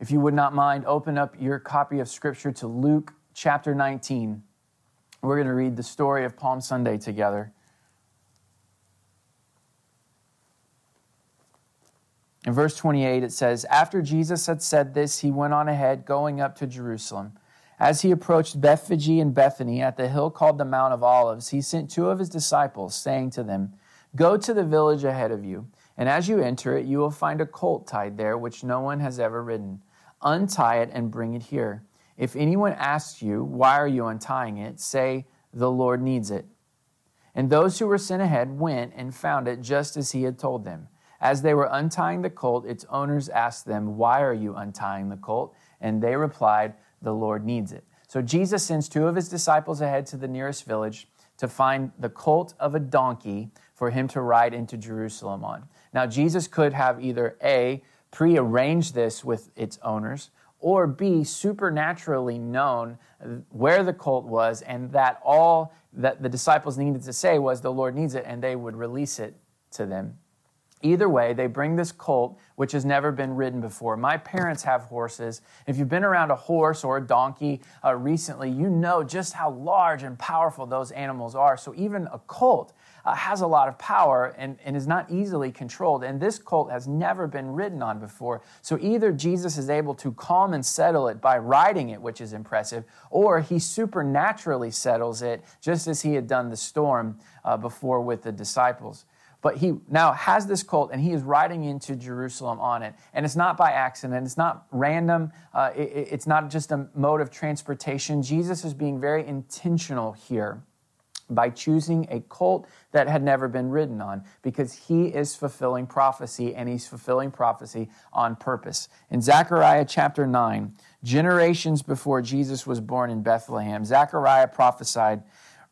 If you would not mind, open up your copy of Scripture to Luke chapter 19. We're going to read the story of Palm Sunday together. In verse 28, it says, After Jesus had said this, he went on ahead, going up to Jerusalem. As he approached Bethphage and Bethany at the hill called the Mount of Olives, he sent two of his disciples, saying to them, Go to the village ahead of you, and as you enter it, you will find a colt tied there, which no one has ever ridden. Untie it and bring it here. If anyone asks you, Why are you untying it? say, The Lord needs it. And those who were sent ahead went and found it just as he had told them. As they were untying the colt, its owners asked them, Why are you untying the colt? And they replied, The Lord needs it. So Jesus sends two of his disciples ahead to the nearest village to find the colt of a donkey for him to ride into Jerusalem on. Now, Jesus could have either A, prearranged this with its owners, or B, supernaturally known where the colt was and that all that the disciples needed to say was, The Lord needs it, and they would release it to them. Either way, they bring this colt, which has never been ridden before. My parents have horses. If you've been around a horse or a donkey uh, recently, you know just how large and powerful those animals are. So even a colt uh, has a lot of power and, and is not easily controlled. And this colt has never been ridden on before. So either Jesus is able to calm and settle it by riding it, which is impressive, or he supernaturally settles it, just as he had done the storm uh, before with the disciples. But he now has this colt and he is riding into Jerusalem on it. And it's not by accident, it's not random, uh, it, it's not just a mode of transportation. Jesus is being very intentional here by choosing a colt that had never been ridden on because he is fulfilling prophecy and he's fulfilling prophecy on purpose. In Zechariah chapter 9, generations before Jesus was born in Bethlehem, Zechariah prophesied,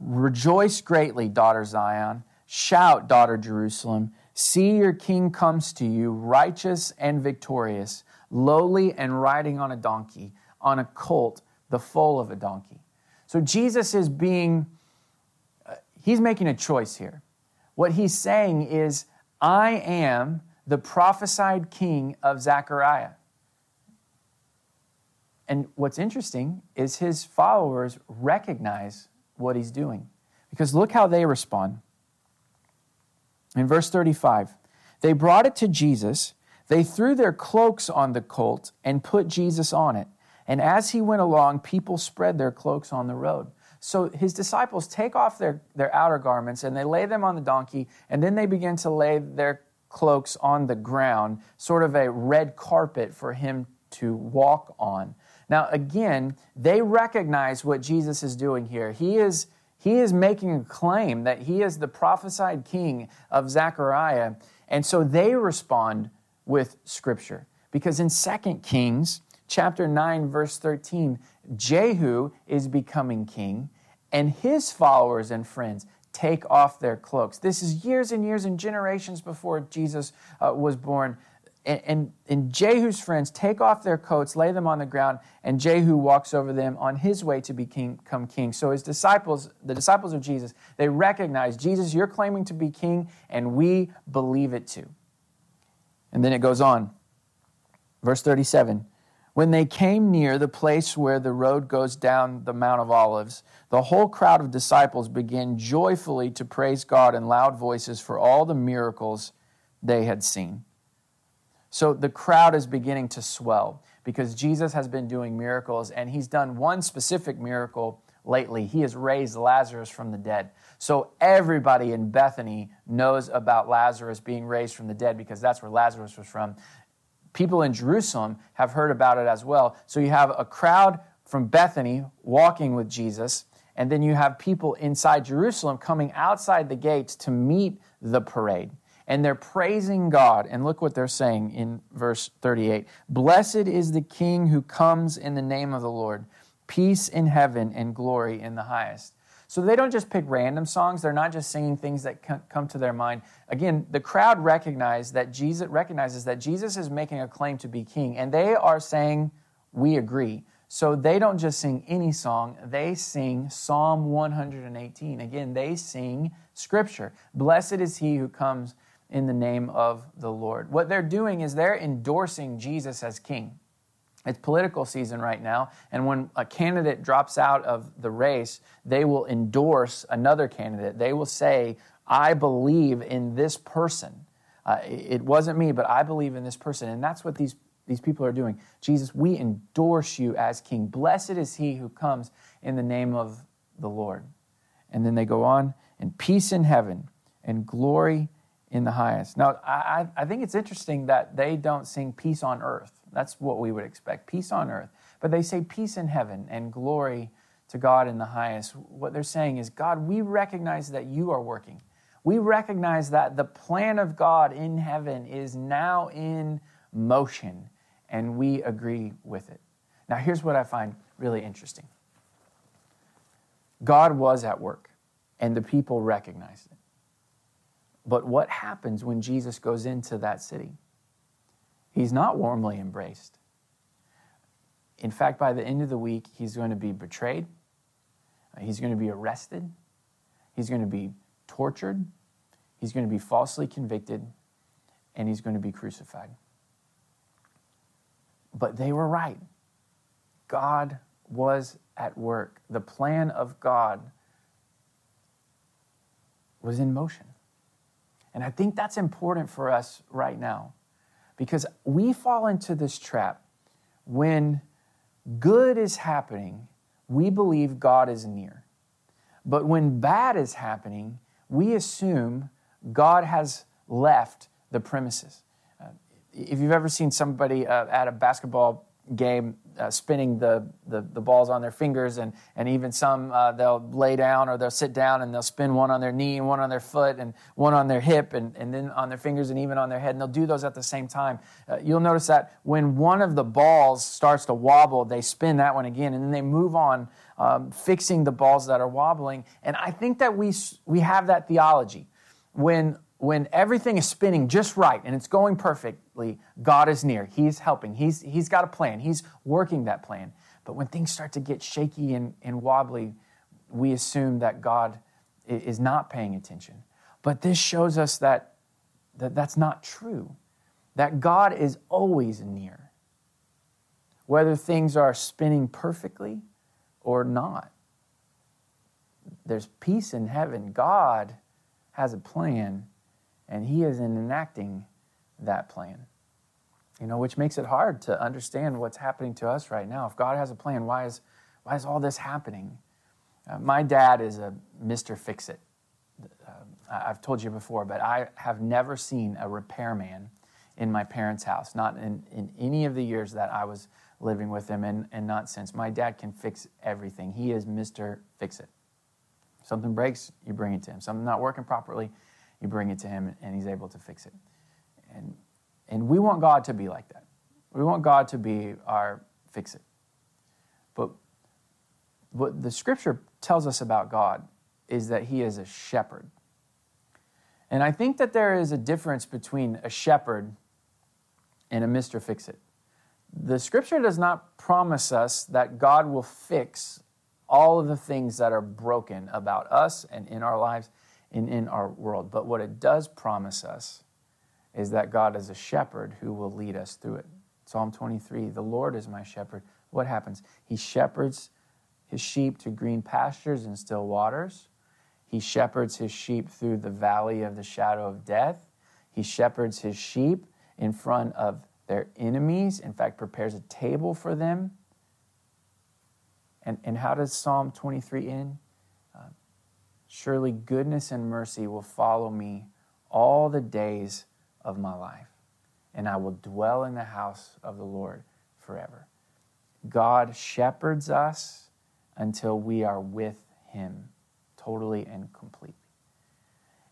Rejoice greatly, daughter Zion. Shout, daughter Jerusalem. See, your king comes to you, righteous and victorious, lowly and riding on a donkey, on a colt, the foal of a donkey. So Jesus is being he's making a choice here. What he's saying is, I am the prophesied king of Zechariah. And what's interesting is his followers recognize what he's doing. Because look how they respond. In verse 35, they brought it to Jesus. They threw their cloaks on the colt and put Jesus on it. And as he went along, people spread their cloaks on the road. So his disciples take off their, their outer garments and they lay them on the donkey, and then they begin to lay their cloaks on the ground, sort of a red carpet for him to walk on. Now, again, they recognize what Jesus is doing here. He is, he is making a claim that he is the prophesied king of Zechariah, and so they respond with scripture. Because in 2 Kings chapter 9, verse 13, Jehu is becoming king, and his followers and friends take off their cloaks. This is years and years and generations before Jesus uh, was born. And, and, and, Jehu's friends take off their coats, lay them on the ground, and Jehu walks over them on his way to become king. So his disciples, the disciples of Jesus, they recognize, Jesus, you're claiming to be king, and we believe it too. And then it goes on. Verse 37 when they came near the place where the road goes down the Mount of Olives, the whole crowd of disciples began joyfully to praise God in loud voices for all the miracles they had seen. So the crowd is beginning to swell because Jesus has been doing miracles and he's done one specific miracle lately. He has raised Lazarus from the dead. So everybody in Bethany knows about Lazarus being raised from the dead because that's where Lazarus was from people in Jerusalem have heard about it as well. So you have a crowd from Bethany walking with Jesus, and then you have people inside Jerusalem coming outside the gates to meet the parade. And they're praising God. And look what they're saying in verse 38 Blessed is the King who comes in the name of the Lord, peace in heaven and glory in the highest. So they don't just pick random songs. They're not just singing things that come to their mind. Again, the crowd recognize that Jesus recognizes that Jesus is making a claim to be king, and they are saying, "We agree." So they don't just sing any song, they sing Psalm 118. Again, they sing scripture. Blessed is he who comes in the name of the Lord. What they're doing is they're endorsing Jesus as king. It's political season right now, and when a candidate drops out of the race, they will endorse another candidate. They will say, I believe in this person. Uh, it wasn't me, but I believe in this person. And that's what these, these people are doing. Jesus, we endorse you as king. Blessed is he who comes in the name of the Lord. And then they go on, and peace in heaven and glory in the highest. Now, I, I think it's interesting that they don't sing peace on earth. That's what we would expect peace on earth. But they say peace in heaven and glory to God in the highest. What they're saying is, God, we recognize that you are working. We recognize that the plan of God in heaven is now in motion, and we agree with it. Now, here's what I find really interesting God was at work, and the people recognized it. But what happens when Jesus goes into that city? He's not warmly embraced. In fact, by the end of the week, he's going to be betrayed, he's going to be arrested, he's going to be tortured, he's going to be falsely convicted, and he's going to be crucified. But they were right. God was at work. The plan of God was in motion. And I think that's important for us right now because we fall into this trap when good is happening, we believe God is near. But when bad is happening, we assume God has left the premises. Uh, if you've ever seen somebody uh, at a basketball game uh, spinning the, the, the, balls on their fingers, and, and even some uh, they'll lay down or they'll sit down and they'll spin one on their knee and one on their foot and one on their hip and, and then on their fingers and even on their head, and they'll do those at the same time. Uh, you'll notice that when one of the balls starts to wobble, they spin that one again, and then they move on, um, fixing the balls that are wobbling. And I think that we, we have that theology. When when everything is spinning just right and it's going perfectly, God is near. He's helping. He's, he's got a plan. He's working that plan. But when things start to get shaky and, and wobbly, we assume that God is not paying attention. But this shows us that, that that's not true, that God is always near, whether things are spinning perfectly or not. There's peace in heaven. God has a plan and He is enacting that plan. You know, which makes it hard to understand what's happening to us right now. If God has a plan, why is, why is all this happening? Uh, my dad is a Mr. Fix It. Uh, I've told you before, but I have never seen a repairman in my parents' house, not in, in any of the years that I was living with him, and, and not since. My dad can fix everything. He is Mr. Fix It. Something breaks, you bring it to him. Something not working properly, you bring it to him and he's able to fix it. And, and we want God to be like that. We want God to be our fix it. But what the scripture tells us about God is that he is a shepherd. And I think that there is a difference between a shepherd and a Mr. Fix It. The scripture does not promise us that God will fix all of the things that are broken about us and in our lives in, in our world. But what it does promise us is that God is a shepherd who will lead us through it. Psalm 23 The Lord is my shepherd. What happens? He shepherds his sheep to green pastures and still waters. He shepherds his sheep through the valley of the shadow of death. He shepherds his sheep in front of their enemies, in fact, prepares a table for them. And, and how does Psalm 23 end? Surely goodness and mercy will follow me all the days of my life, and I will dwell in the house of the Lord forever. God shepherds us until we are with Him totally and completely.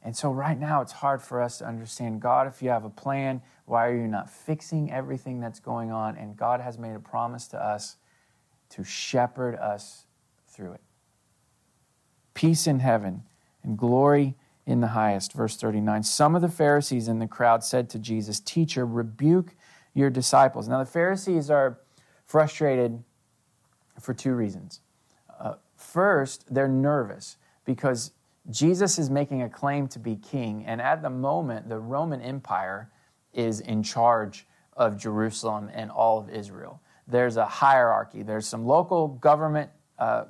And so, right now, it's hard for us to understand God, if you have a plan, why are you not fixing everything that's going on? And God has made a promise to us to shepherd us through it peace in heaven, and glory in the highest. Verse 39. Some of the Pharisees in the crowd said to Jesus, Teacher, rebuke your disciples. Now, the Pharisees are frustrated for two reasons. Uh, first, they're nervous because Jesus is making a claim to be king, and at the moment, the Roman Empire is in charge of Jerusalem and all of Israel there's a hierarchy. There's some local government uh,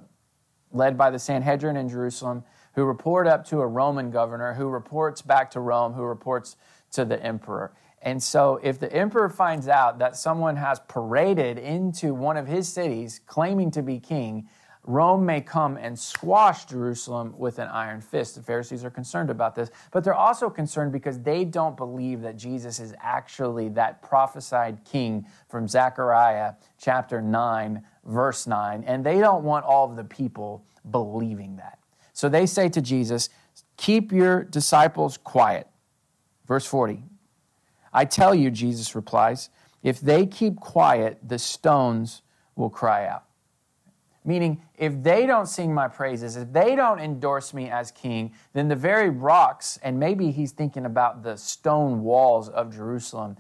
led by the Sanhedrin in Jerusalem who report up to a Roman governor who reports back to Rome, who reports to the emperor. And so, if the emperor finds out that someone has paraded into one of his cities claiming to be king, Rome may come and squash Jerusalem with an iron fist. The Pharisees are concerned about this, but they're also concerned because they don't believe that Jesus is actually that prophesied king from Zechariah chapter 9, verse 9, and they don't want all of the people believing that. So they say to Jesus, Keep your disciples quiet. Verse 40. I tell you, Jesus replies, if they keep quiet, the stones will cry out. Meaning, if they don't sing my praises, if they don't endorse me as king, then the very rocks, and maybe he's thinking about the stone walls of Jerusalem,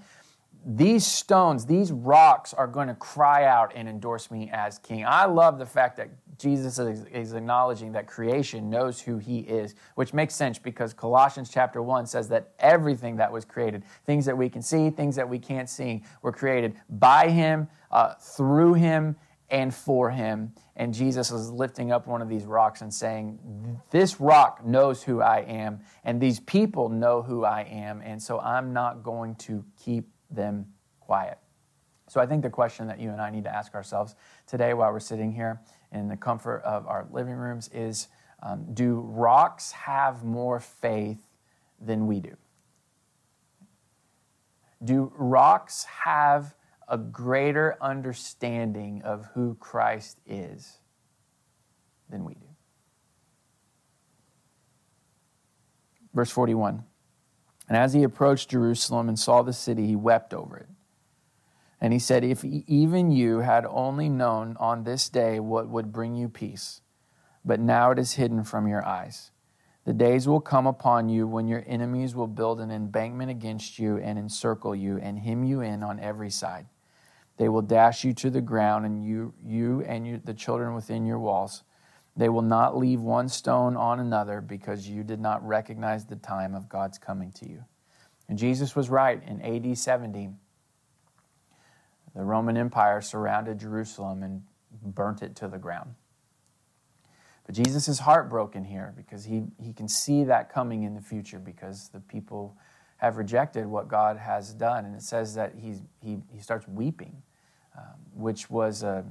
these stones, these rocks are going to cry out and endorse me as king. I love the fact that Jesus is, is, acknowledging that creation knows who he is, which makes sense because Colossians chapter 1 says that everything that was created, things that we can see, things that we can't see, were created by him, uh, through him, and for him. And Jesus is lifting up one of these rocks and saying, This rock knows who I am, and these people know who I am, and so I'm not going to keep them quiet. So I think the question that you and I need to ask ourselves today while we're sitting here in the comfort of our living rooms is um, do rocks have more faith than we do? Do rocks have a greater understanding of who Christ is than we do? Verse 41 And as he approached Jerusalem and saw the city, he wept over it and he said, If even you had only known on this day what would bring you peace, but now it is hidden from your eyes. The days will come upon you when your enemies will build an embankment against you and encircle you and hem you in on every side. They will dash you to the ground, and you, you and you, the children within your walls. They will not leave one stone on another because you did not recognize the time of God's coming to you. And Jesus was right in AD 70 the Roman Empire surrounded Jerusalem and burnt it to the ground. But Jesus is heartbroken here because he, he can see that coming in the future because the people have rejected what God has done. And it says that he's, he, he starts weeping, um, which was a,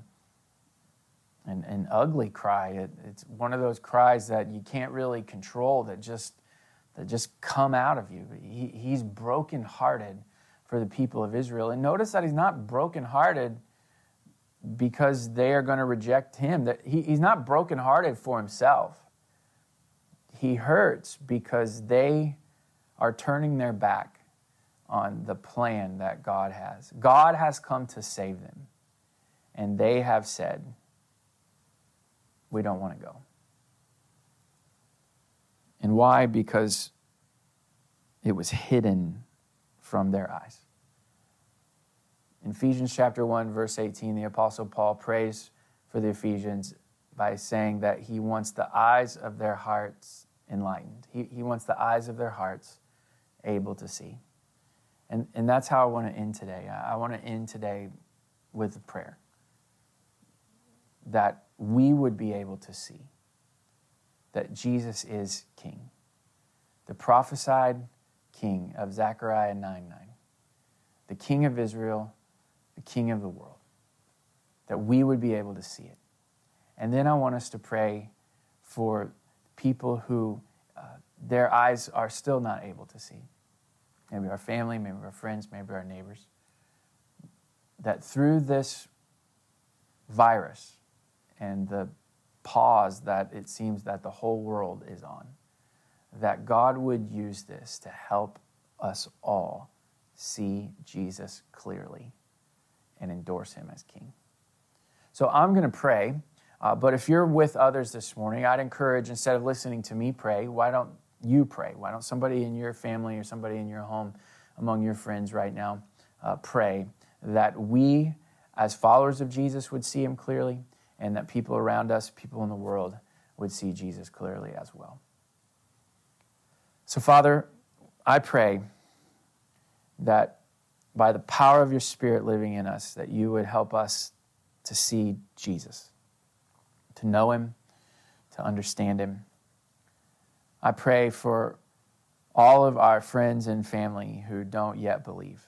an, an ugly cry. It, it's one of those cries that you can't really control that just, that just come out of you. He, he's brokenhearted for the people of Israel. And notice that he's not brokenhearted because they are going to reject him. That he, he's not brokenhearted for himself. He hurts because they are turning their back on the plan that God has. God has come to save them, and they have said, We don't want to go. And why? Because it was hidden from their eyes. In Ephesians chapter 1, verse 18, the Apostle Paul prays for the Ephesians by saying that he wants the eyes of their hearts enlightened. He, he wants the eyes of their hearts able to see. And, and that's how I want to end today. I want to end today with a prayer that we would be able to see that Jesus is King, the prophesied king of Zechariah 9 9, the king of Israel, the king of the world, that we would be able to see it. And then I want us to pray for people who uh, their eyes are still not able to see. Maybe our family, maybe our friends, maybe our neighbors. That through this virus and the pause that it seems that the whole world is on, that God would use this to help us all see Jesus clearly and endorse him as king. So I'm going to pray, uh, but if you're with others this morning, I'd encourage instead of listening to me pray, why don't you pray? Why don't somebody in your family or somebody in your home among your friends right now uh, pray that we, as followers of Jesus, would see him clearly and that people around us, people in the world, would see Jesus clearly as well. So, Father, I pray that by the power of your Spirit living in us, that you would help us to see Jesus, to know him, to understand him. I pray for all of our friends and family who don't yet believe.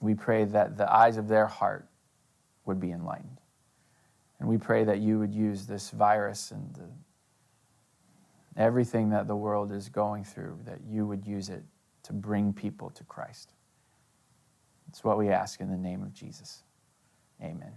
We pray that the eyes of their heart would be enlightened. And we pray that you would use this virus and the, everything that the world is going through, that you would use it to bring people to Christ. It's what we ask in the name of Jesus. Amen.